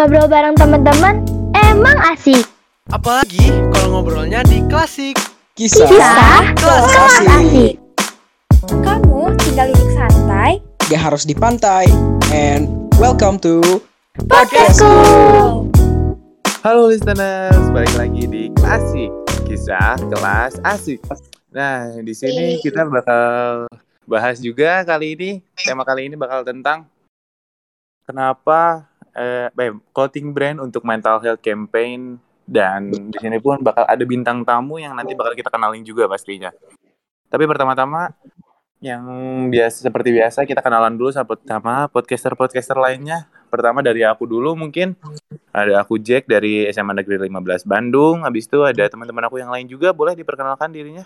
Ngobrol bareng teman-teman emang asik. Apalagi kalau ngobrolnya di klasik. Kisah, Kisah kelas kelas asik. asik. Kamu tinggal duduk santai. Gak harus di pantai. And welcome to Podcastku. Halo listeners, balik lagi di Klasik Kisah Kelas Asik. Nah, di sini kita bakal bahas juga kali ini tema kali ini bakal tentang kenapa eh eh, clothing brand untuk mental health campaign dan di sini pun bakal ada bintang tamu yang nanti bakal kita kenalin juga pastinya. Tapi pertama-tama yang biasa seperti biasa kita kenalan dulu sama podcaster-podcaster lainnya. Pertama dari aku dulu mungkin ada aku Jack dari SMA Negeri 15 Bandung. Habis itu ada teman-teman aku yang lain juga. Boleh diperkenalkan dirinya?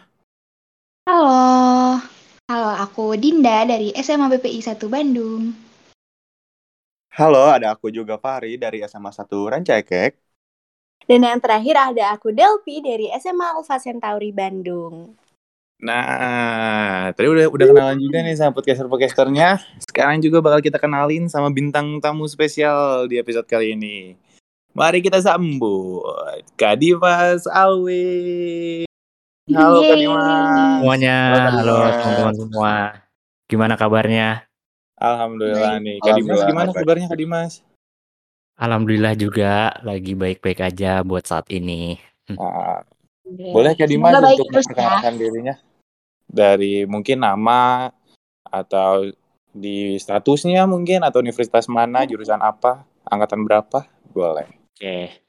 Halo, halo aku Dinda dari SMA BPI 1 Bandung. Halo, ada aku juga Fahri dari SMA 1 Rancaikek. Dan yang terakhir ada aku Delpi dari SMA Alpha Centauri Bandung. Nah, tadi udah udah kenalan juga nih sama podcaster-podcasternya. Sekarang juga bakal kita kenalin sama bintang tamu spesial di episode kali ini. Mari kita sambut Kak Dimas Alwi. Halo. Dimas. semuanya. Halo, teman-teman semua. Gimana kabarnya? Alhamdulillah nih. Kak Dimas Alhamdulillah, gimana baik. kabarnya Kak Dimas? Alhamdulillah juga lagi baik-baik aja buat saat ini. Ah, boleh Kak Dimas Semoga baik untuk terus ya. memperkenalkan dirinya dari mungkin nama atau di statusnya mungkin atau universitas mana, jurusan apa, angkatan berapa? Boleh. Oke.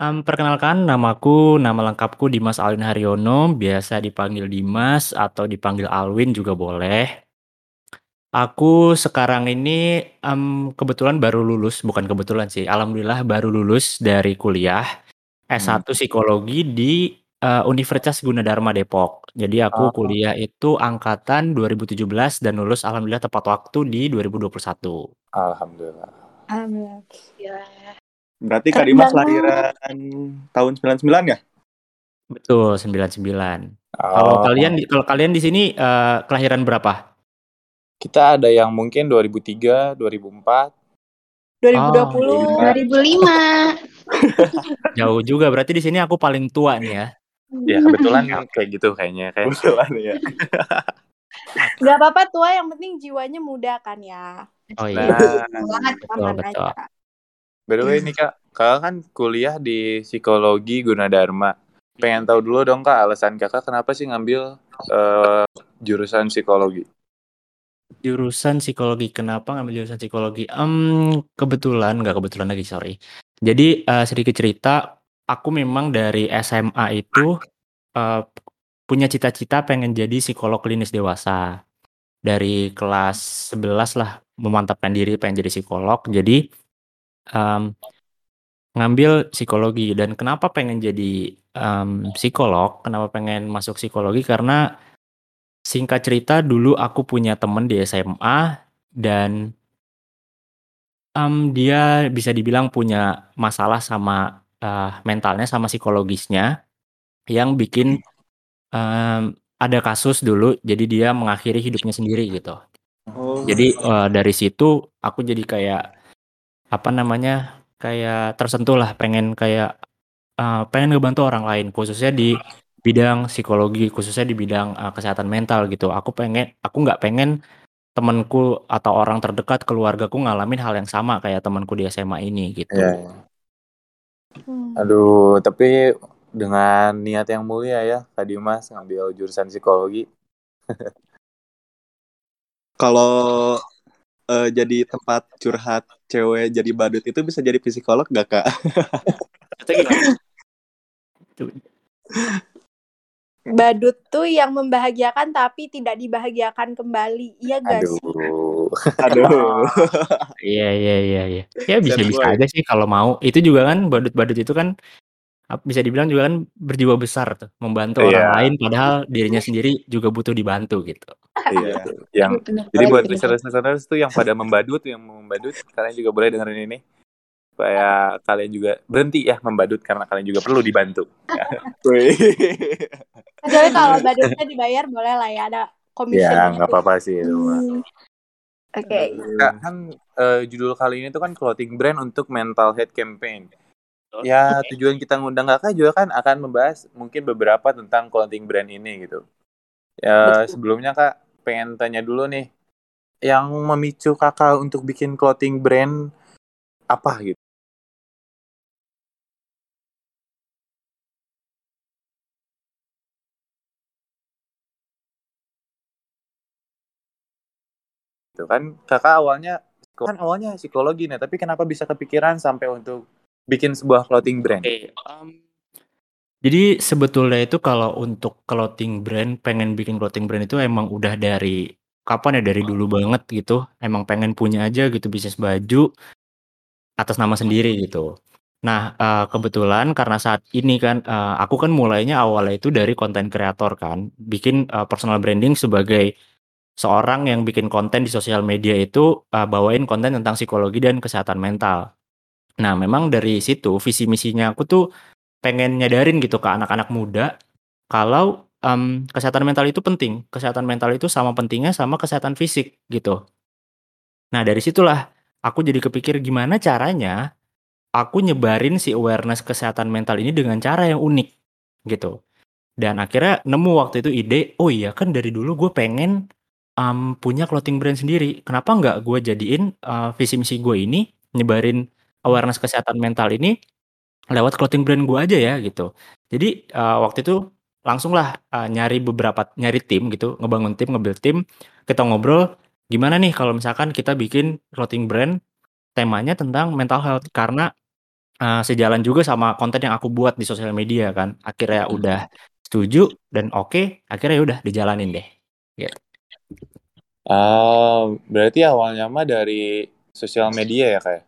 Em, perkenalkan namaku, nama lengkapku Dimas Alwin Haryono, biasa dipanggil Dimas atau dipanggil Alwin juga boleh. Aku sekarang ini em, kebetulan baru lulus, bukan kebetulan sih, alhamdulillah baru lulus dari kuliah S1 Psikologi di eh, Universitas Gunadarma Depok. Jadi aku Oh. kuliah itu angkatan 2017 dan lulus alhamdulillah tepat waktu di 2021. Alhamdulillah. Alhamdulillah. Berarti Kak Dimas lahiran tahun 99 ya? Betul, 99. Oh, Kalau kalian di- kalau kalian di sini eh, kelahiran berapa? Kita ada yang mungkin 2003, 2004. 2020. 2005. Jauh juga. Berarti di sini aku paling tua nih ya. Ya kebetulan kayak gitu kayaknya kayak. Kebetulan ya. Gak apa-apa tua, yang penting jiwanya muda kan ya. Oh iya. Nah, betul, betul. by the way nih Kak, Kakak kan kuliah di Psikologi Gunadarma. Pengen tahu dulu dong Kak, alasan Kakak kenapa sih ngambil eh, jurusan psikologi? Jurusan psikologi. Kenapa ngambil jurusan psikologi? Em, kebetulan, nggak kebetulan lagi, sorry. Jadi eh, sedikit cerita, aku memang dari SMA itu eh, punya cita-cita pengen jadi psikolog klinis dewasa. Dari kelas 11 lah memantapkan diri pengen jadi psikolog. Jadi em, ngambil psikologi dan kenapa pengen jadi em, psikolog? Kenapa pengen masuk psikologi? Karena Singkat cerita dulu aku punya temen di SMA dan em, dia bisa dibilang punya masalah sama eh, mentalnya sama psikologisnya yang bikin em, ada kasus dulu jadi dia mengakhiri hidupnya sendiri gitu. Oh. Jadi eh, dari situ aku jadi kayak apa namanya kayak tersentuh lah pengen kayak eh, pengen ngebantu orang lain khususnya di bidang psikologi khususnya di bidang eh, kesehatan mental gitu. Aku pengen aku nggak pengen temanku atau orang terdekat keluargaku ngalamin hal yang sama kayak temanku di SMA ini gitu. Ya. Hmm. Aduh, tapi dengan niat yang mulia ya, Kak Dimas ngambil jurusan psikologi. Kalau eh, jadi tempat curhat cewek jadi badut itu bisa jadi psikolog gak Kak? Badut tuh yang membahagiakan tapi tidak dibahagiakan kembali. Iya gak sih? Aduh. Aduh. Iya iya iya iya. Ya bisa-bisa boy. aja sih kalau mau. Itu juga kan badut-badut itu kan bisa dibilang juga kan berjiwa besar tuh, membantu orang Iya. lain padahal dirinya sendiri juga butuh dibantu gitu. Iya. Yang jadi buat listeners-listeners tuh yang pada membadut, yang membadut, kalian juga boleh dengerin ini. Supaya kalian juga berhenti ya membadut karena kalian juga perlu dibantu. Kecuali kalau badutnya dibayar boleh lah ya ada Ya, commission. nggak apa-apa sih itu. Hmm. Oke. Kak, kan eh, judul kali ini tuh kan clothing brand untuk mental health campaign. Ya, tujuan kita ngundang kakak juga kan akan membahas mungkin beberapa tentang clothing brand ini gitu. Ya, sebelumnya kak pengen tanya dulu nih, yang memicu kakak untuk bikin clothing brand apa gitu? Gitu kan kakak awalnya kan awalnya psikologi nih, tapi kenapa bisa kepikiran sampai untuk bikin sebuah clothing brand? Oke, em, jadi sebetulnya itu kalau untuk clothing brand, pengen bikin clothing brand itu emang udah dari kapan ya dari dulu banget gitu. Emang pengen punya aja gitu bisnis baju atas nama sendiri gitu. Nah, eh, kebetulan karena saat ini kan eh, aku kan mulainya awalnya itu dari konten kreator kan, bikin eh, personal branding sebagai seorang yang bikin konten di sosial media itu eh, bawain konten tentang psikologi dan kesehatan mental. Nah, memang dari situ visi misinya aku tuh pengen nyadarin gitu ke anak-anak muda kalau em, kesehatan mental itu penting. Kesehatan mental itu sama pentingnya sama kesehatan fisik gitu. Nah, dari situlah aku jadi kepikir gimana caranya aku nyebarin si awareness kesehatan mental ini dengan cara yang unik gitu. Dan akhirnya nemu waktu itu ide, oh iya kan dari dulu gue pengen em, punya clothing brand sendiri. Kenapa nggak gue jadiin eh, visi misi gue ini nyebarin awareness kesehatan mental ini lewat clothing brand gue aja ya gitu. Jadi eh, waktu itu langsunglah eh, nyari beberapa nyari tim gitu, ngebangun tim, nge-build tim, kita ngobrol gimana nih kalau misalkan kita bikin clothing brand temanya tentang mental health karena eh, sejalan juga sama konten yang aku buat di sosial media kan. Akhirnya udah setuju dan oke, akhirnya ya udah dijalanin deh. Gitu. Ah, berarti awalnya mah dari sosial media ya kayak?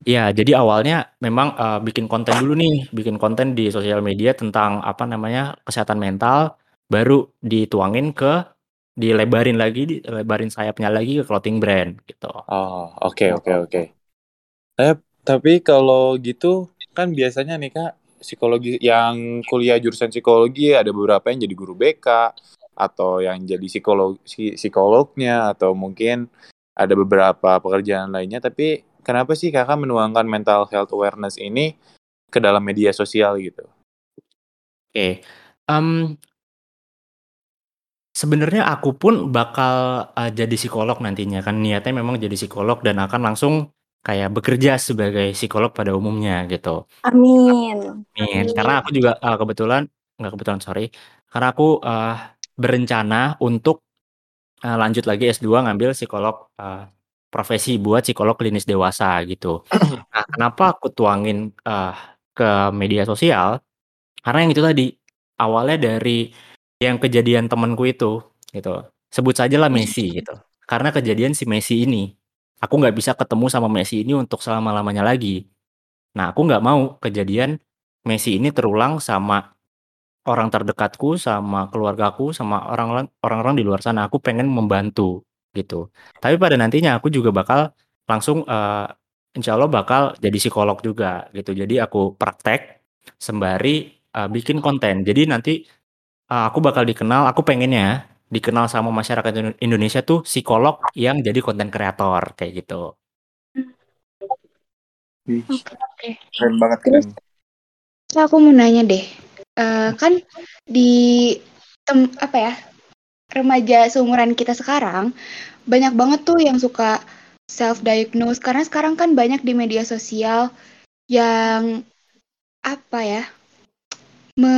Iya, jadi awalnya memang eh, bikin konten dulu nih, bikin konten di sosial media tentang apa namanya kesehatan mental, baru dituangin ke dilebarin lagi, dilebarin sayapnya lagi ke clothing brand gitu. Oh, oke oke oke. Eh, tapi kalau gitu kan biasanya nih Kak, psikologi yang kuliah jurusan psikologi ada beberapa yang jadi guru BK atau yang jadi psikolog si- psikolognya atau mungkin ada beberapa pekerjaan lainnya tapi kenapa sih Kakak menuangkan mental health awareness ini ke dalam media sosial gitu? Oke, em, sebenarnya aku pun bakal eh, jadi psikolog nantinya kan niatnya memang jadi psikolog dan akan langsung kayak bekerja sebagai psikolog pada umumnya gitu. Amin. Amin. Karena aku juga eh, kebetulan nggak kebetulan sorry, karena aku eh, berencana untuk eh, lanjut lagi S2 ngambil psikolog eh, profesi buat psikolog klinis dewasa gitu. Nah, kenapa aku tuangin eh, ke media sosial? Karena yang itu tadi awalnya dari yang kejadian temanku itu gitu. Sebut sajalah Messi gitu. Karena kejadian si Messi ini, aku nggak bisa ketemu sama Messi ini untuk selama-lamanya lagi. Nah, aku nggak mau kejadian Messi ini terulang sama orang terdekatku, sama keluargaku, sama orang orang-orang di luar sana. Aku pengen membantu gitu. Tapi pada nantinya aku juga bakal langsung eh, insya Allah bakal jadi psikolog juga gitu. Jadi aku praktek sembari eh, bikin konten. Jadi nanti eh, aku bakal dikenal, aku pengennya dikenal sama masyarakat Indo- Indonesia tuh psikolog yang jadi konten kreator kayak gitu. Oke. keren banget Terus keren. so aku mau nanya deh, Eh, kan di tem apa ya remaja seumuran kita sekarang banyak banget tuh yang suka self diagnose karena sekarang kan banyak di media sosial yang apa ya me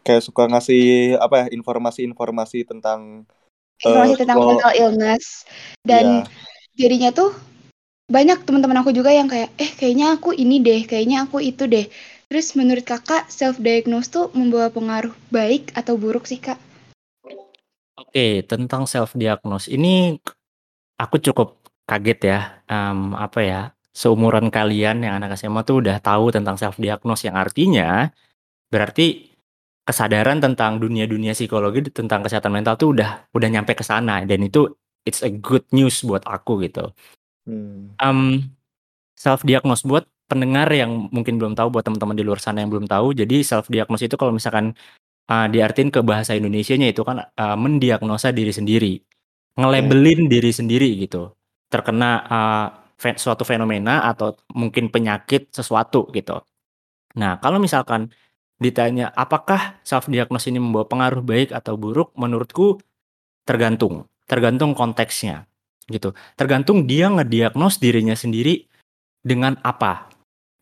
Kayak suka ngasih apa ya informasi-informasi tentang eh informasi tentang psikolo- mental illness. Dan ya jadinya tuh banyak teman-teman aku juga yang kayak eh kayaknya aku ini deh kayaknya aku itu deh terus menurut kakak self diagnose tuh membawa pengaruh baik atau buruk sih kak Oke, tentang self diagnose ini aku cukup kaget ya. em, apa ya? Seumuran kalian yang anak SMA tuh udah tahu tentang self diagnose yang artinya berarti kesadaran tentang dunia-dunia psikologi tentang kesehatan mental tuh udah udah nyampe ke sana dan itu it's a good news buat aku gitu. hmm. Em, self diagnose buat pendengar yang mungkin belum tahu buat teman-teman di luar sana yang belum tahu. Jadi self diagnose itu kalau misalkan uh, diartin ke bahasa Indonesianya itu kan uh, mendiagnosa diri sendiri. nge-labelin diri sendiri gitu. Terkena, fe suatu fenomena atau mungkin penyakit sesuatu gitu. Nah, kalau misalkan ditanya, apakah self diagnose ini membawa pengaruh baik atau buruk? Menurutku tergantung, tergantung konteksnya gitu. Tergantung dia ngediagnos dirinya sendiri dengan apa.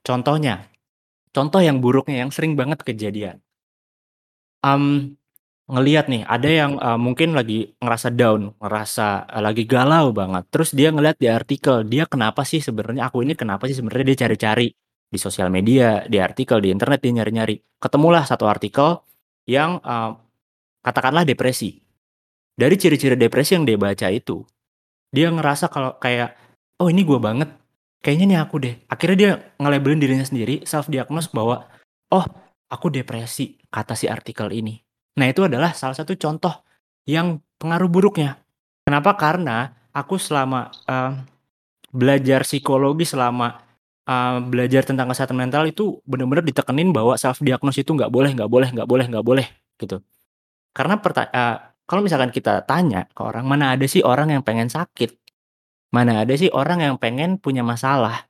Contohnya, contoh yang buruknya yang sering banget kejadian. Mmm, ngelihat nih ada yang, eee, mungkin lagi ngerasa down, ngerasa, eee, lagi galau banget, terus dia ngelihat di artikel, dia kenapa sih sebenarnya aku ini kenapa sih sebenarnya dia cari-cari di sosial media, di artikel, di internet dia nyari-nyari. Ketemulah satu artikel yang, eee, katakanlah depresi. Dari ciri-ciri depresi yang dia baca itu, dia ngerasa kalau kayak, "Oh ini gue banget, kayaknya nih aku deh." Akhirnya dia nge-labelin dirinya sendiri, self diagnose bahwa, "Oh aku depresi," kata si artikel ini. Nah itu adalah salah satu contoh yang pengaruh buruknya. Kenapa? Karena aku selama, eee, belajar psikologi, selama, eee, belajar tentang kesehatan mental itu bener-bener ditekenin bahwa self diagnose itu nggak boleh nggak boleh nggak boleh nggak boleh, gitu. Karena perta eee, kalau misalkan kita tanya ke orang, mana ada sih orang yang pengen sakit? Mana ada sih orang yang pengen punya masalah?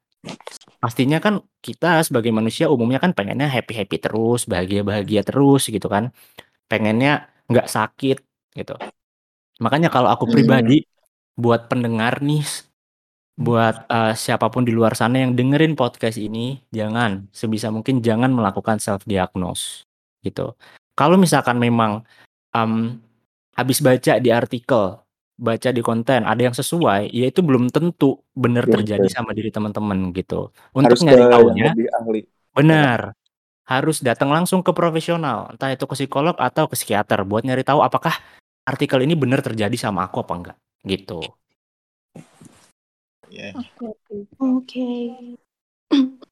Pastinya kan kita sebagai manusia umumnya kan pengennya happy-happy terus, bahagia-bahagia terus gitu kan. Pengennya nggak sakit gitu. Makanya kalau aku pribadi, buat pendengar nih, buat, eee, siapa di luar sana yang dengerin podcast ini, jangan, sebisa mungkin jangan melakukan self diagnose, gitu. Kalau misalkan memang, mmm, habis baca di artikel, baca di konten ada yang sesuai, ya itu belum tentu bener Iya terjadi sama diri teman-teman gitu. Untuk Harus nyari ahli. bener, harus datang langsung ke profesional, entah itu ke psikolog atau ke psikiater buat nyari tahu apakah artikel ini bener terjadi sama aku apa enggak, gitu. Iya. Oke oke. Oke.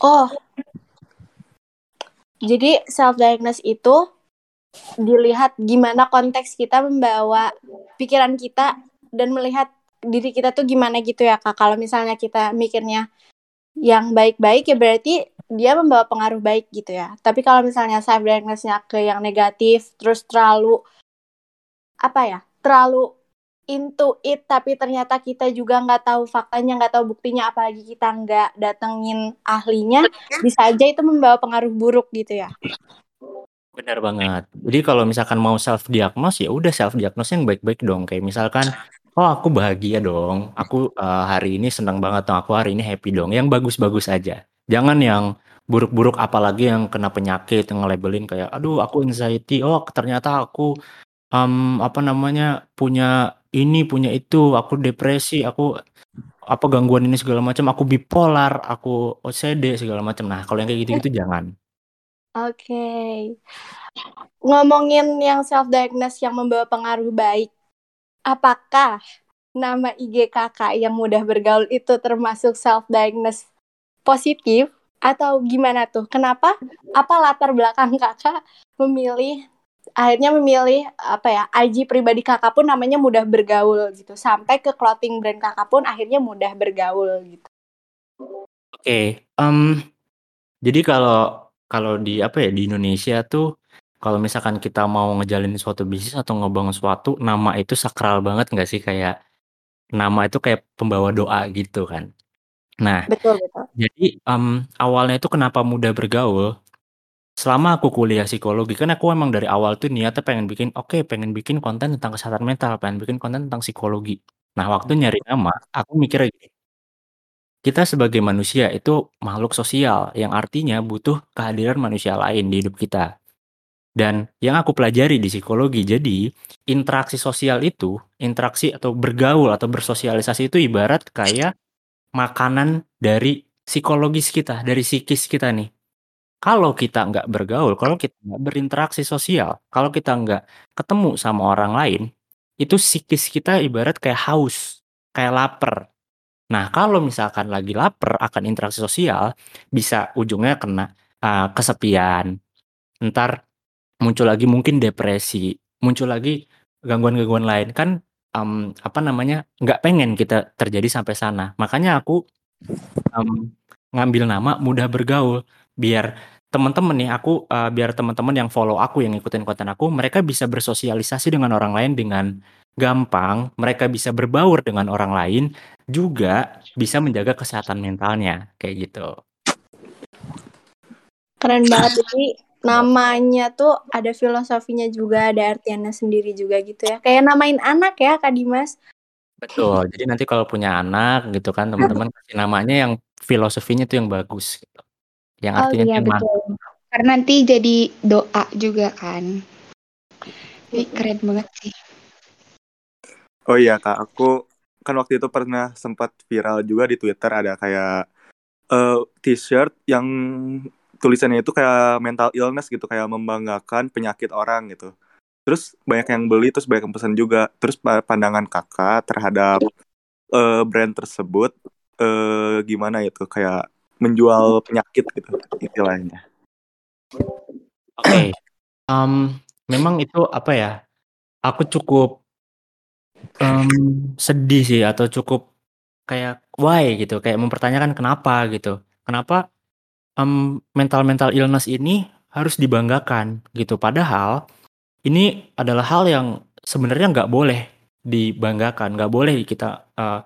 Oh. Jadi self diagnose itu dilihat gimana konteks kita membawa pikiran kita dan melihat diri kita tuh gimana gitu ya, Kak. Kalau misalnya kita mikirnya yang baik-baik ya berarti dia membawa pengaruh baik gitu ya. Tapi kalau misalnya self diagnose-nya ke yang negatif, terus terlalu apa ya, terlalu into it tapi ternyata kita juga nggak tahu faktanya, nggak tahu buktinya, apalagi kita nggak datengin ahlinya, bisa aja itu membawa pengaruh buruk gitu ya. Bener banget. Jadi kalau misalkan mau self diagnose, ya udah self diagnose yang baik-baik dong. Kayak misalkan, "Oh aku bahagia dong, aku, eee, hari ini senang banget dong, aku hari ini happy dong." Yang bagus-bagus aja. Jangan yang buruk-buruk, apalagi yang kena penyakit, yang nge-labelin kayak, "Aduh aku anxiety, oh ternyata aku, mmm, apa namanya, punya ini, punya itu, aku depresi, aku apa, gangguan ini segala macam, aku bipolar, aku OCD," segala macam. Nah kalau yang kayak gitu-gitu jangan. Oke. Ngomongin yang self diagnose yang membawa pengaruh baik, apakah nama IG Kakak yang mudah bergaul itu termasuk self diagnose positif atau gimana tuh? Kenapa? Apa latar belakang Kakak memilih akhirnya memilih apa ya, IG pribadi Kakak pun namanya mudah bergaul gitu, sampai ke clothing brand Kakak pun akhirnya mudah bergaul gitu? Oke, mmm, jadi kalau kalau di apa ya, di Indonesia tuh kalau misalkan kita mau ngejalanin suatu bisnis atau ngebangun suatu, nama itu sakral banget nggak sih? Kayak nama itu kayak pembawa doa gitu kan. Nah, Betul betul. jadi, mmm, awalnya itu kenapa mudah bergaul, selama aku kuliah psikologi, kan aku emang dari awal tuh niatnya pengen bikin, oke pengen bikin konten tentang kesehatan mental, pengen bikin konten tentang psikologi. Nah waktu nyari nama, aku mikirnya gini kita sebagai manusia itu makhluk sosial, yang artinya butuh kehadiran manusia lain di hidup kita. Dan yang aku pelajari di psikologi, jadi interaksi sosial itu, interaksi atau bergaul atau bersosialisasi itu ibarat kayak makanan dari psikologis kita, dari psikis kita nih. Kalau kita nggak bergaul, kalau kita nggak berinteraksi sosial, kalau kita nggak ketemu sama orang lain, itu psikis kita ibarat kayak haus, kayak laper. Nah kalau misalkan lagi laper akan interaksi sosial, bisa ujungnya kena, eee, kesepian, entar muncul lagi mungkin depresi, muncul lagi gangguan-gangguan lain. Kan, mmm, apa namanya, nggak pengen kita terjadi sampai sana. Makanya aku, mmm, ngambil nama mudah bergaul, biar temen-temen nih aku, eee, biar temen-temen yang follow aku, yang ngikutin konten aku, mereka bisa bersosialisasi dengan orang lain dengan gampang, mereka bisa berbaur dengan orang lain, juga bisa menjaga kesehatan mentalnya, kayak gitu. Keren banget jadi namanya tuh ada filosofinya juga, ada artiannya sendiri juga gitu ya. Kayak namain anak ya Kak Dimas. Betul. Jadi nanti kalau punya anak gitu kan teman-teman kasih namanya yang filosofinya tuh yang bagus gitu. Yang Oh artinya tuh iya betul. Karena nanti jadi doa juga kan. Ini keren banget sih. Oh iya kak, aku kan waktu itu pernah sempat viral juga di Twitter ada kayak eh, t-shirt yang tulisannya itu kayak mental illness gitu, kayak membanggakan penyakit orang gitu. Terus banyak yang beli, terus banyak yang pesan juga. Terus pa- pandangan kakak terhadap eh, brand tersebut eh, gimana itu kayak menjual penyakit gitu istilahnya. Oke. Em, memang itu apa ya? Aku cukup em, sedih sih atau cukup kayak why gitu, kayak mempertanyakan kenapa gitu. Kenapa em, mental-mental illness ini harus dibanggakan gitu. Padahal ini adalah hal yang sebenarnya nggak boleh dibanggakan, nggak boleh kita eh,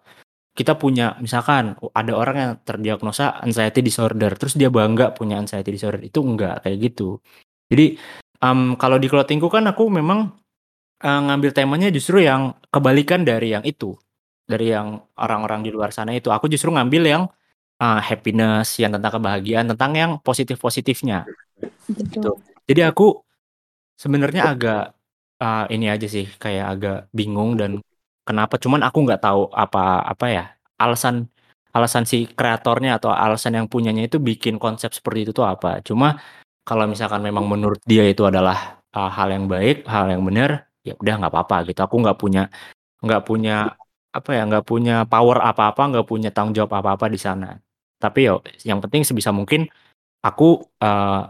kita punya misalkan ada orang yang terdiagnosa anxiety disorder, terus dia bangga punya anxiety disorder itu enggak kayak gitu. Jadi em, kalau di clothingku kan aku memang eh, ngambil temanya justru yang kebalikan dari yang itu, dari yang orang-orang di luar sana itu. Aku justru ngambil yang eh, happiness, yang tentang kebahagiaan, tentang yang positif-positifnya. Gitu. Jadi aku sebenarnya agak eh, ini aja sih kayak agak bingung dan kenapa cuman aku nggak tahu apa apa ya alasan alasan si kreatornya atau alasan yang punyanya itu bikin konsep seperti itu tuh apa. Cuma kalau misalkan memang menurut dia itu adalah uh, hal yang baik, hal yang benar, ya udah nggak apa-apa gitu. Aku nggak punya nggak punya apa ya nggak punya power apa-apa, nggak punya tanggung jawab apa-apa di sana. Tapi yo yang penting sebisa mungkin aku uh,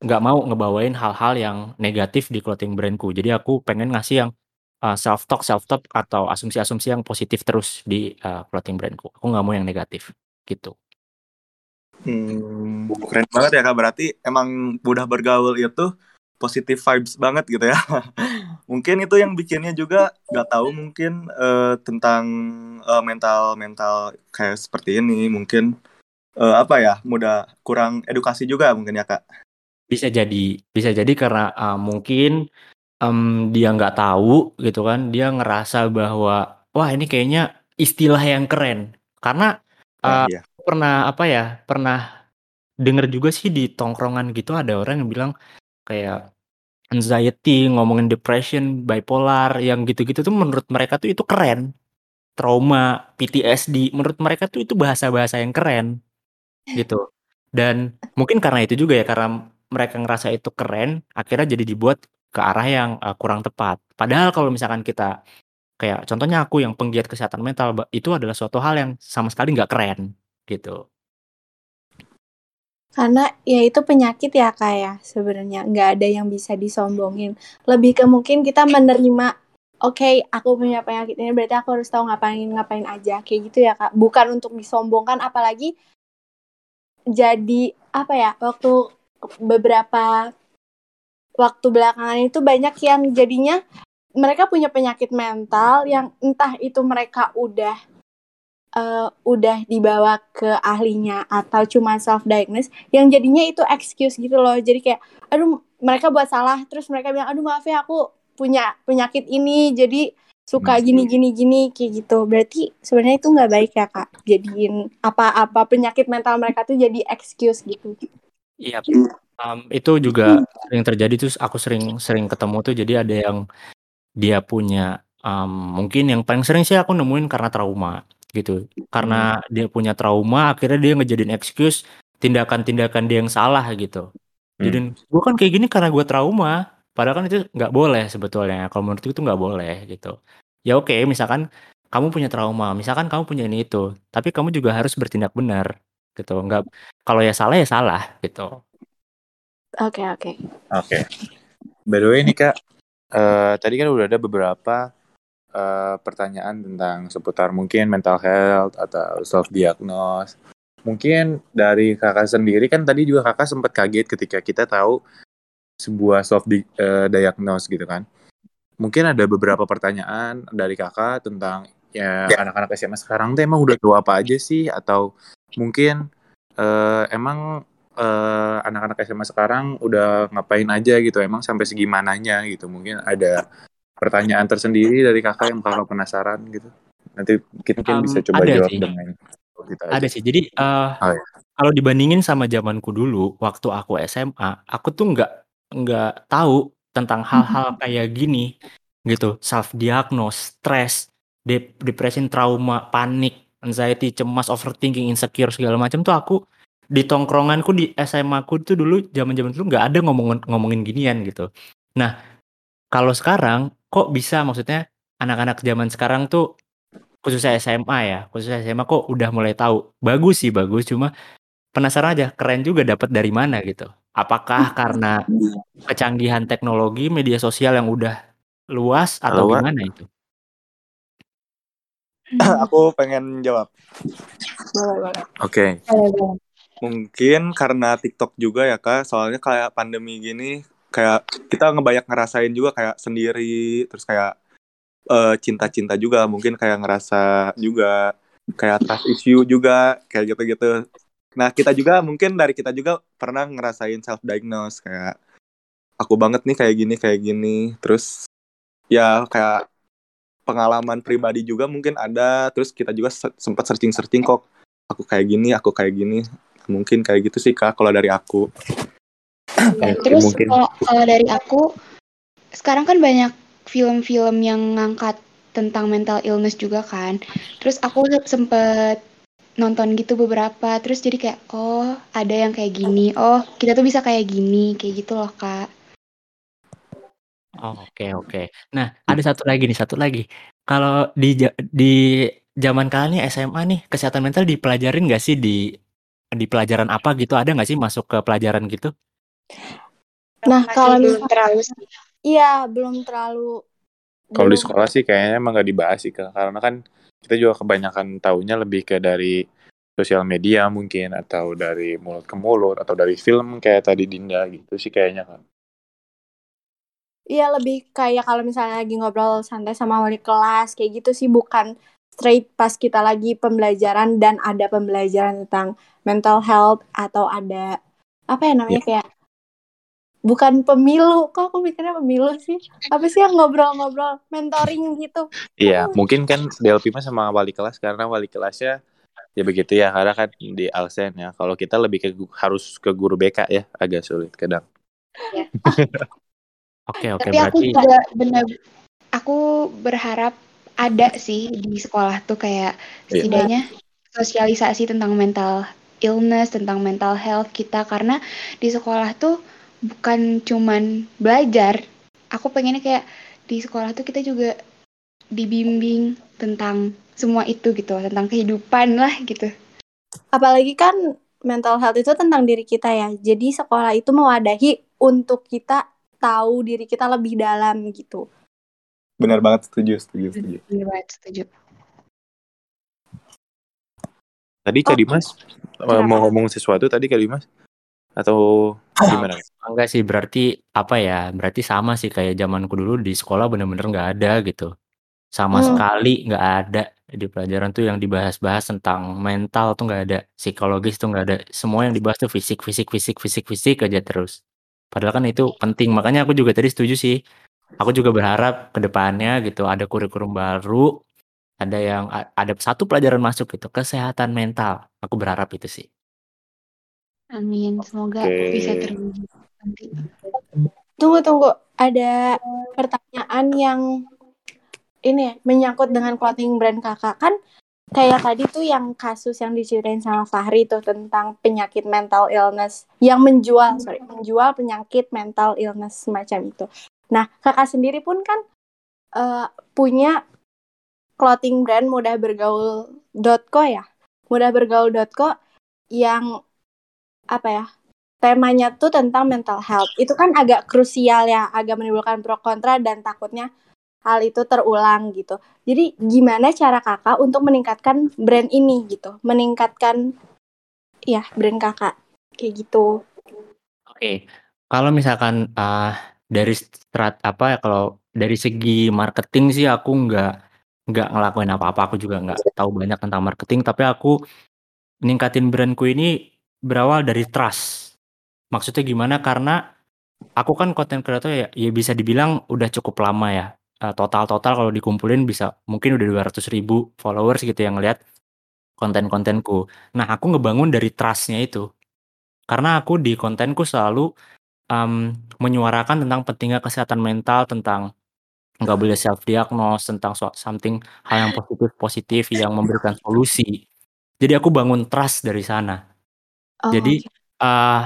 nggak mau ngebawain hal-hal yang negatif di clothing brandku. Jadi aku pengen ngasih yang uh, self talk self talk atau asumsi-asumsi yang positif terus di uh, clothing brandku. Aku nggak mau yang negatif gitu. Hmm, keren banget ya kak. Berarti emang mudah bergaul itu positif vibes banget gitu ya. mungkin itu yang bikinnya juga nggak tahu mungkin eh, tentang eh, mental mental kayak seperti ini. Mungkin eh, apa ya mudah kurang edukasi juga mungkin ya kak. Bisa jadi, bisa jadi karena uh, mungkin em, dia nggak tahu gitu kan, dia ngerasa bahwa wah ini kayaknya istilah yang keren. Karena uh, iya. pernah apa ya, pernah denger juga sih di tongkrongan gitu ada orang yang bilang kayak anxiety, ngomongin depression, bipolar, yang gitu-gitu tuh menurut mereka tuh itu keren. Trauma, PTSD, menurut mereka tuh itu bahasa-bahasa yang keren gitu. Dan mungkin karena itu juga ya, karena mereka ngerasa itu keren, akhirnya jadi dibuat ke arah yang uh, kurang tepat. Padahal kalau misalkan kita kayak contohnya aku yang penggiat kesehatan mental, itu adalah suatu hal yang sama sekali nggak keren gitu. Karena ya itu penyakit ya Kak ya sebenarnya nggak ada yang bisa disombongin. Lebih ke mungkin kita menerima oke aku punya penyakit ini berarti aku harus tahu ngapain ngapain aja kayak gitu ya Kak. Bukan untuk disombongkan apalagi jadi apa ya waktu beberapa waktu belakangan itu banyak yang jadinya mereka punya penyakit mental yang entah itu mereka udah eh, udah dibawa ke ahlinya atau cuma self diagnose yang jadinya itu excuse gitu loh. Jadi kayak aduh mereka buat salah. Terus mereka bilang aduh maaf ya aku punya penyakit ini jadi suka gini gini gini kayak gitu. Berarti sebenarnya itu nggak baik ya kak? Jadiin apa-apa penyakit mental mereka tuh jadi excuse gitu. Iya, um, itu juga sering terjadi terus aku sering sering ketemu tuh jadi ada yang dia punya um, mungkin yang paling sering sih aku nemuin karena trauma gitu. Karena dia punya trauma akhirnya dia ngejadiin excuse tindakan-tindakan dia yang salah gitu. Jadi gue kan kayak gini karena gue trauma. Padahal kan itu nggak boleh sebetulnya. Kalau menurutku itu nggak boleh gitu. Ya oke, misalkan kamu punya trauma, misalkan kamu punya ini itu, tapi kamu juga harus bertindak benar gitu. Nggak kalau ya salah ya salah gitu. oke oke Oke. By the way nih kak, eh, tadi kan udah ada beberapa eh, pertanyaan tentang seputar mungkin mental health atau self diagnose. Mungkin dari kakak sendiri kan tadi juga kakak sempat kaget ketika kita tahu sebuah self di- eh, diagnose gitu kan. mungkin ada beberapa pertanyaan dari kakak tentang ya anak-anak SMA sekarang tuh emang udah tahu apa aja sih atau mungkin eh, emang anak-anak SMA sekarang udah ngapain aja gitu emang sampai segimananya gitu mungkin ada pertanyaan tersendiri dari kakak yang kakak penasaran gitu nanti kita mungkin Um, bisa coba ada jawab sih. dengan kita aja. Ada sih. Jadi eh Oh, iya. kalau dibandingin sama zamanku dulu, waktu aku SMA, aku tuh nggak nggak tahu tentang hal-hal kayak gini gitu. Self diagnose, stres, dep- depresi, trauma, panik, anxiety, cemas, overthinking, insecure segala macam tuh aku di tongkronganku di SMA aku tuh dulu zaman-zaman dulu nggak ada ngomongin ngomongin ginian gitu. Nah, kalau sekarang kok bisa maksudnya anak-anak zaman sekarang tuh khususnya SMA ya, khususnya SMA kok udah mulai tahu. Bagus sih, bagus. Cuma penasaran aja, keren juga dapat dari mana gitu. Apakah karena kecanggihan teknologi, media sosial yang udah luas atau Luas. gimana itu? Aku pengen jawab. Oke. Mungkin karena TikTok juga ya kak, soalnya kayak pandemi gini, kayak kita ngebanyak ngerasain juga kayak sendiri, terus kayak eh, cinta-cinta juga, mungkin kayak ngerasa juga kayak trust issue juga, kayak gitu-gitu. Nah kita juga mungkin dari kita juga pernah ngerasain self diagnose kayak aku banget nih kayak gini kayak gini, terus ya kayak pengalaman pribadi juga mungkin ada, terus kita juga se- sempat searching-searching kok aku kayak gini, aku kayak gini, mungkin kayak gitu sih kak kalau dari aku. Ya, Oke, terus mungkin. kalau kalau dari aku sekarang kan banyak film-film yang ngangkat tentang mental illness juga kan. Terus aku sempet nonton gitu beberapa. Terus jadi kayak oh ada yang kayak gini. Oh kita tuh bisa kayak gini kayak gitu loh kak. Oh, oke oke. Nah, ada satu lagi nih, satu lagi. Kalau di di zaman kalian nih SMA nih, kesehatan mental dipelajarin nggak sih di di pelajaran apa gitu? Ada nggak sih masuk ke pelajaran gitu? Nah, Masih kalau belum terlalu. Iya, belum terlalu Kalau di sekolah sih kayaknya emang gak dibahas sih Kak. karena kan kita juga kebanyakan taunya lebih ke dari sosial media mungkin atau dari mulut ke mulut atau dari film kayak tadi Dinda gitu sih kayaknya kan. Iya lebih kayak kalau misalnya lagi ngobrol santai sama wali kelas kayak gitu sih bukan straight pas kita lagi pembelajaran dan ada pembelajaran tentang mental health atau ada apa ya namanya kayak bukan pemilu kok aku mikirnya pemilu sih apa sih yang ngobrol-ngobrol mentoring gitu Iya, mungkin kan DLP mah sama wali kelas karena wali kelasnya ya begitu ya karena kan di Alsen ya. Kalau kita lebih ke harus ke guru BK ya, agak sulit kadang. Oke oke Tapi aku berarti juga bener aku berharap ada sih di sekolah tuh kayak Iya. setidaknya sosialisasi tentang mental illness, tentang mental health kita karena di sekolah tuh bukan cuman belajar. Aku pengennya kayak di sekolah tuh kita juga dibimbing tentang semua itu gitu, tentang kehidupan lah gitu. apalagi kan mental health itu tentang diri kita ya jadi sekolah itu mewadahi untuk kita tahu diri kita lebih dalam gitu Benar banget setuju, setuju, setuju. Bener banget, setuju. Tadi Kak Oh. Dimas eh, mau ngomong sesuatu tadi Kak Dimas atau gimana? enggak sih berarti apa ya? Berarti sama sih kayak zamanku dulu di sekolah bener-bener nggak ada gitu. Sama Hmm. sekali nggak ada di pelajaran tuh yang dibahas-bahas tentang mental tuh nggak ada, psikologis tuh nggak ada. Semua yang dibahas tuh fisik, fisik, fisik, fisik, fisik aja terus. Padahal kan itu penting. Makanya aku juga tadi setuju sih. Aku juga berharap ke depannya gitu ada kurikulum baru, ada yang a- ada satu pelajaran masuk gitu, kesehatan mental. Aku berharap itu sih. Amin, semoga Oke. bisa terwujud nanti. tunggu tunggu. Ada pertanyaan yang ini ya, menyangkut dengan clothing brand kakak. Kan kayak tadi tuh yang kasus yang diceritain sama Fahri tuh tentang penyakit mental illness yang menjual sorry menjual penyakit mental illness semacam itu. Nah kakak sendiri pun kan eh, punya clothing brand mudahbergaul.co ya? Mudahbergaul.co yang apa ya temanya tuh tentang mental health. Itu kan agak krusial ya agak menimbulkan pro kontra dan takutnya hal itu terulang gitu. Jadi gimana cara kakak untuk meningkatkan brand ini gitu? Meningkatkan ya brand kakak. Kayak gitu. Oke, kalau misalkan ah, dari strat apa ya kalau dari segi marketing sih aku nggak nggak ngelakuin apa-apa, aku juga nggak tahu banyak tentang marketing, tapi aku ningkatin brand-ku ini berawal dari trust. Maksudnya gimana, karena aku kan content creator ya ya bisa dibilang udah cukup lama ya, eee, total-total kalau dikumpulin bisa mungkin udah 200.000 followers gitu yang ngelihat konten-kontenku. Nah, aku ngebangun dari trust-nya itu. Karena aku di kontenku selalu, mmm, menyuarakan tentang pentingnya kesehatan mental, tentang nggak boleh self diagnose, tentang so something hal yang positif-positif yang memberikan solusi. Jadi aku bangun trust dari sana. Oh, Jadi, oke. eee,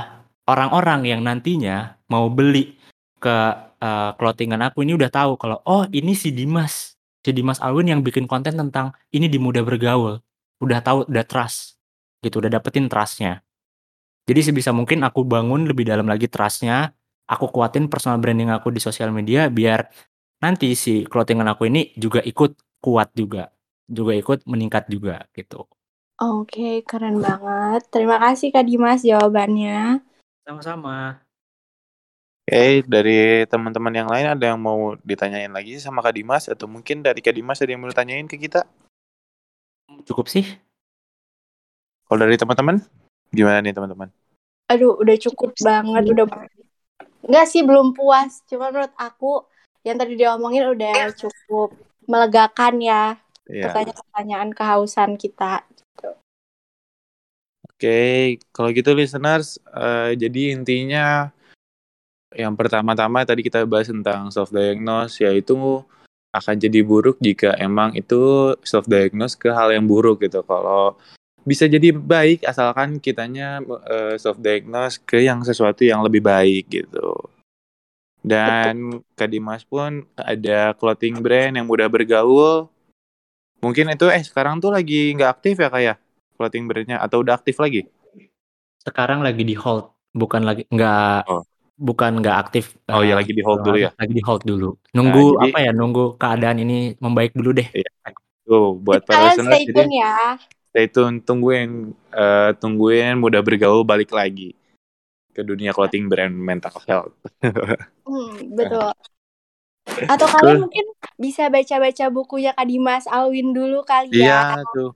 orang-orang yang nantinya mau beli ke, eee, clothingan aku ini udah tahu kalau, "Oh ini si Dimas, si Dimas Alwin yang bikin konten tentang ini di Mudah Bergaul." Udah tahu, udah trust, gitu, udah dapetin trust-nya. Jadi sebisa mungkin aku bangun lebih dalam lagi trust-nya, aku kuatin personal branding aku di sosial media biar nanti si clothingan aku ini juga ikut kuat juga, juga ikut meningkat juga, gitu. Oke, keren banget. Terima kasih Kak Dimas jawabannya. Sama-sama. Oke, dari teman-teman yang lain ada yang mau ditanyain lagi sama Kak Dimas atau mungkin dari Kak Dimas ada yang mau ditanyain ke kita? Cukup sih. Kalau dari teman-teman, gimana nih teman-teman? Aduh, udah cukup banget, udah Enggak sih, belum puas. Cuma menurut aku yang tadi diomongin udah cukup melegakan ya. Iya. Pertanyaan-pertanyaan kehausan kita. Oke, kalau gitu listeners, eh, jadi intinya yang pertama-tama tadi kita bahas tentang self diagnose yaitu akan jadi buruk jika emang itu self diagnose ke hal yang buruk gitu. Kalau bisa jadi baik asalkan kitanya self diagnose ke yang sesuatu yang lebih baik gitu. Dan Kak Dimas pun ada clothing brand yang mudah bergaul. Mungkin itu eh sekarang tuh lagi nggak aktif ya kayak clothing brandnya atau udah aktif lagi? Sekarang lagi di hold, bukan lagi nggak Oh. bukan nggak aktif. Oh iya eee, lagi di hold dulu ya. Lagi di hold dulu. Nunggu Nah, jadi- apa ya, nunggu keadaan ini membaik dulu deh. Iya. Tuh buat para stay jadi tune ya. stay tune tungguin eh, tungguin mudah bergaul balik lagi ke dunia clothing brand mental health. Hmm, betul. Atau kalian mungkin bisa baca-baca bukunya Kak Dimas Alwin dulu kali ya. Iya tuh.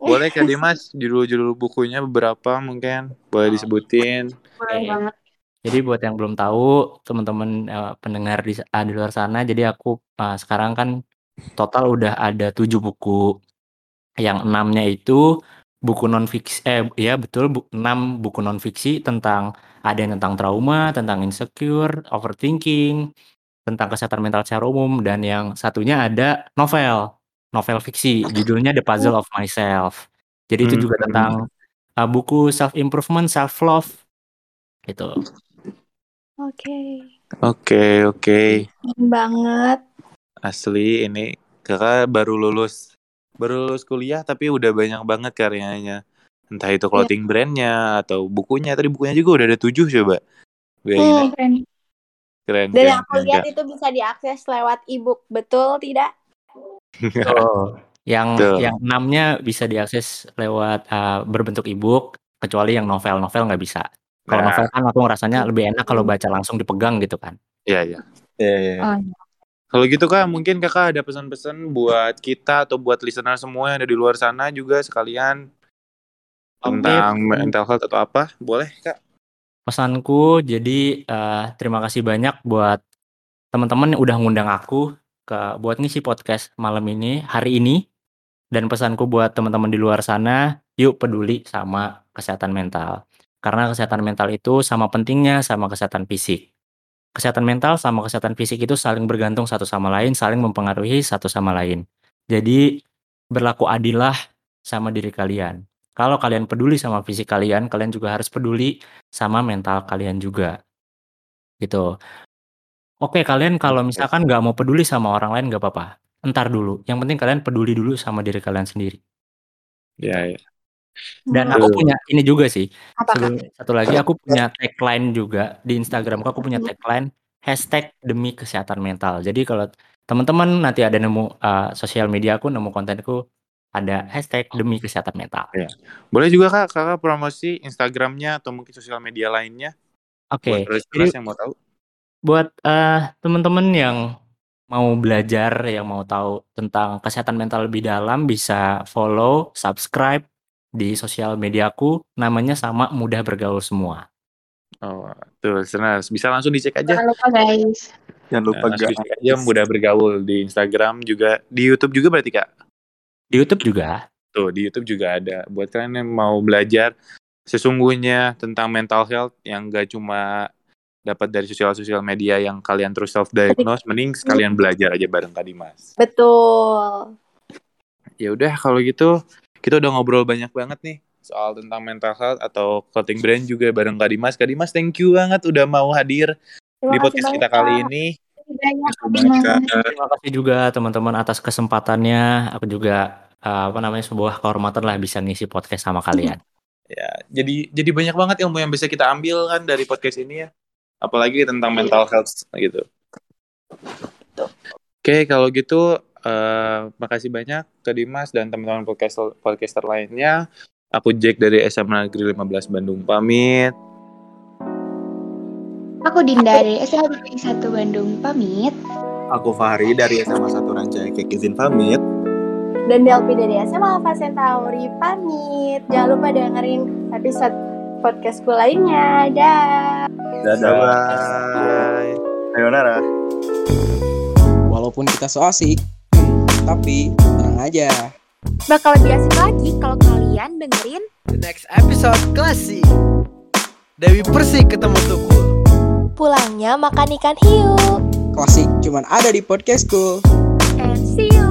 Boleh Kak Dimas judul-judul bukunya beberapa mungkin boleh disebutin. Boleh Oke. banget. Jadi buat yang belum tahu, teman-teman eee, pendengar di ah, di luar sana, jadi aku, eee, sekarang kan total udah ada 7 buku. Yang 6-nya itu buku non fiksi eh iya betul bu 6 buku non fiksi tentang ada yang tentang trauma, tentang insecure, overthinking, tentang kesehatan mental secara umum, dan yang satunya ada novel, novel fiksi judulnya The Puzzle of Myself. Jadi itu juga Hmm. tentang, eee, buku self improvement, self love, gitu. Oke. Oke, oke. Keren banget. Asli ini Kakak baru lulus baru lulus kuliah tapi udah banyak banget karyanya. Entah itu clothing brandnya atau bukunya. Tadi bukunya juga udah ada 7 coba. Bayangin aja. Keren. Keren, Dan keren, yang aku lihat itu bisa diakses lewat ebook, betul tidak? Betul. Yang Betul. yang 6-nya bisa diakses lewat, eee, berbentuk e-book, kecuali yang novel, novel nggak bisa. Kalau Nah. novel kan aku ngerasanya lebih enak kalau baca langsung dipegang gitu kan. Iya, iya. Iya, iya. Oh, iya. Kalau gitu Kak, mungkin Kakak ada pesan-pesan buat kita atau buat listener semua yang ada di luar sana juga sekalian tentang mental health atau apa? Boleh, Kak? Pesanku jadi, eee, terima kasih banyak buat teman-teman yang udah ngundang aku ke buat ngisi podcast malam ini, hari ini. Dan pesanku buat teman-teman di luar sana, yuk peduli sama kesehatan mental. Karena kesehatan mental itu sama pentingnya sama kesehatan fisik. Kesehatan mental sama kesehatan fisik itu saling bergantung satu sama lain, saling mempengaruhi satu sama lain. Jadi berlaku adillah sama diri kalian. Kalau kalian peduli sama fisik kalian, kalian juga harus peduli sama mental kalian juga. Gitu. Oke, kalian kalau misalkan nggak mau peduli sama orang lain nggak apa-apa, entar dulu. Yang penting kalian peduli dulu sama diri kalian sendiri. Iya, iya. Dan Hmm. aku punya ini juga sih, sebelum satu lagi aku punya tagline juga di Instagramku aku punya tagline hashtag demi kesehatan mental. Jadi kalau teman-teman nanti ada nemu, eee, sosial media aku, nemu kontenku, ada hashtag demi kesehatan mental. Iya. Boleh juga Kak, Kakak promosi Instagramnya atau mungkin sosial media lainnya Oke, buat jadi yang mau tahu. buat, eee, teman-teman yang mau belajar, yang mau tahu tentang kesehatan mental lebih dalam bisa follow, subscribe di sosial mediaku namanya sama mudah bergaul semua. Oh, tuh listeners bisa langsung dicek aja. Jangan lupa guys. Jangan lupa Nah, guys. aja mudah bergaul di Instagram juga, di YouTube juga berarti Kak. Di YouTube juga. Tuh, di YouTube juga ada. Buat kalian yang mau belajar sesungguhnya tentang mental health yang gak cuma dapat dari sosial-sosial media yang kalian terus self-diagnose, mending sekalian belajar aja bareng Kak Dimas. Betul. Ya udah kalau gitu kita udah ngobrol banyak banget nih soal tentang mental health atau clothing brand juga bareng Kak Dimas. Kak Dimas, thank you banget udah mau hadir Terima di podcast kita banyak, kali ini. Banyak. Terima kasih juga teman-teman atas kesempatannya. Aku juga eh, apa namanya sebuah kehormatan lah bisa ngisi podcast sama kalian. Ya, jadi jadi banyak banget ilmu yang bisa kita ambil kan dari podcast ini ya. Apalagi tentang mental health gitu. Oke, kalau gitu eh makasih banyak ke Dimas dan teman-teman podcaster podcaster lainnya. Aku Jack dari SMA Negeri 15 Bandung pamit. Aku Dinda dari SMA 1 Bandung pamit. Aku Fahri dari SMA 1 Rancai Kekizin pamit. Dan Delpi dari SMA Alpha Centauri pamit. Jangan lupa dengerin episode podcastku lainnya. Dah. Dadah. Bye. Sayonara. Walaupun kita so asik, tapi tenang aja. Bakal lebih asik lagi kalau kalian dengerin The next episode klasik. Dewi Persik ketemu Tukul. Pulangnya makan ikan hiu. Klasik cuman ada di podcastku. And see you.